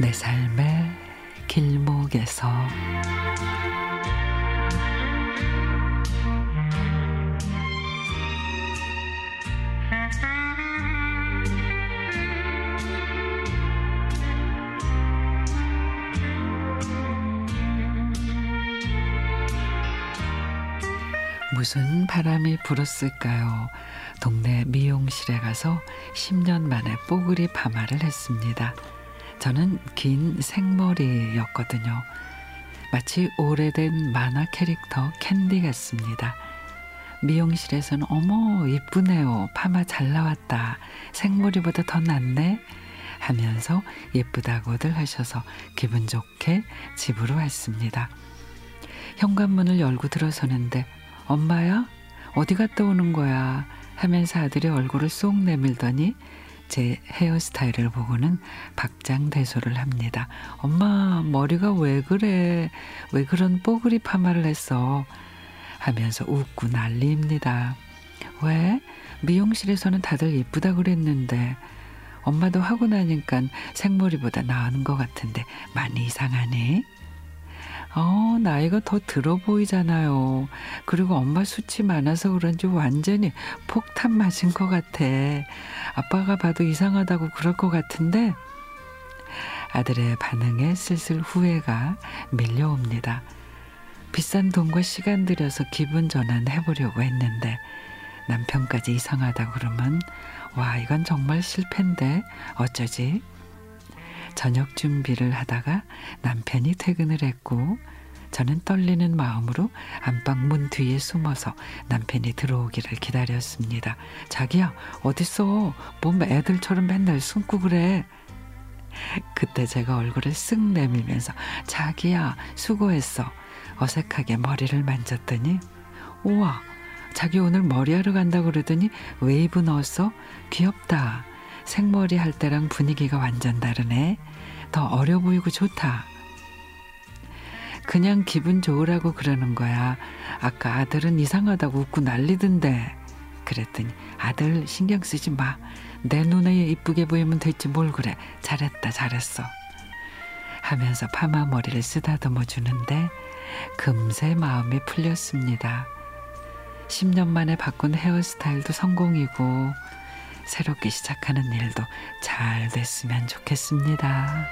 내 삶의 길목에서 무슨 바람이 불었을까요? 동네 미용실에 가서 10년 만에 뽀글이 파마를 했습니다. 저는 긴 생머리였거든요. 마치 오래된 만화 캐릭터 캔디 같습니다. 미용실에서는 어머 이쁘네요. 파마 잘 나왔다. 생머리보다 더 낫네. 하면서 예쁘다고들 하셔서 기분 좋게 집으로 왔습니다. 현관문을 열고 들어서는데 엄마야 어디 갔다 오는 거야 하면서 아들이 얼굴을 쏙 내밀더니 제 헤어스타일을 보고는 박장대소를 합니다. 엄마 머리가 왜 그래 왜 그런 뽀글이 파마를 했어 하면서 웃고 난리입니다. 왜 미용실에서는 다들 예쁘다 그랬는데 엄마도 하고 나니까 생머리보다 나은 것 같은데 많이 이상하네. 어, 나이가 더 들어 보이잖아요. 그리고 엄마 수치 많아서 그런지 완전히 폭탄 맞은 것 같아. 아빠가 봐도 이상하다고 그럴 것 같은데 아들의 반응에 슬슬 후회가 밀려옵니다. 비싼 돈과 시간 들여서 기분 전환 해보려고 했는데 남편까지 이상하다 그러면 와 이건 정말 실패인데 어쩌지? 저녁 준비를 하다가 남편이 퇴근을 했고 저는 떨리는 마음으로 안방 문 뒤에 숨어서 남편이 들어오기를 기다렸습니다. 자기야 어딨어? 몸 애들처럼 맨날 숨고 그래. 그때 제가 얼굴을 쓱 내밀면서 자기야 수고했어. 어색하게 머리를 만졌더니 우와 자기 오늘 머리하러 간다 그러더니 웨이브 넣었어? 귀엽다. 생머리 할 때랑 분위기가 완전 다르네. 더 어려 보이고 좋다. 그냥 기분 좋으라고 그러는 거야. 아까 아들은 이상하다고 웃고 난리던데. 그랬더니 아들 신경 쓰지 마. 내 눈에 이쁘게 보이면 됐지 뭘 그래. 잘했다 잘했어. 하면서 파마 머리를 쓰다듬어 주는데 금세 마음이 풀렸습니다. 10년 만에 바꾼 헤어스타일도 성공이고 새롭게 시작하는 일도 잘 됐으면 좋겠습니다.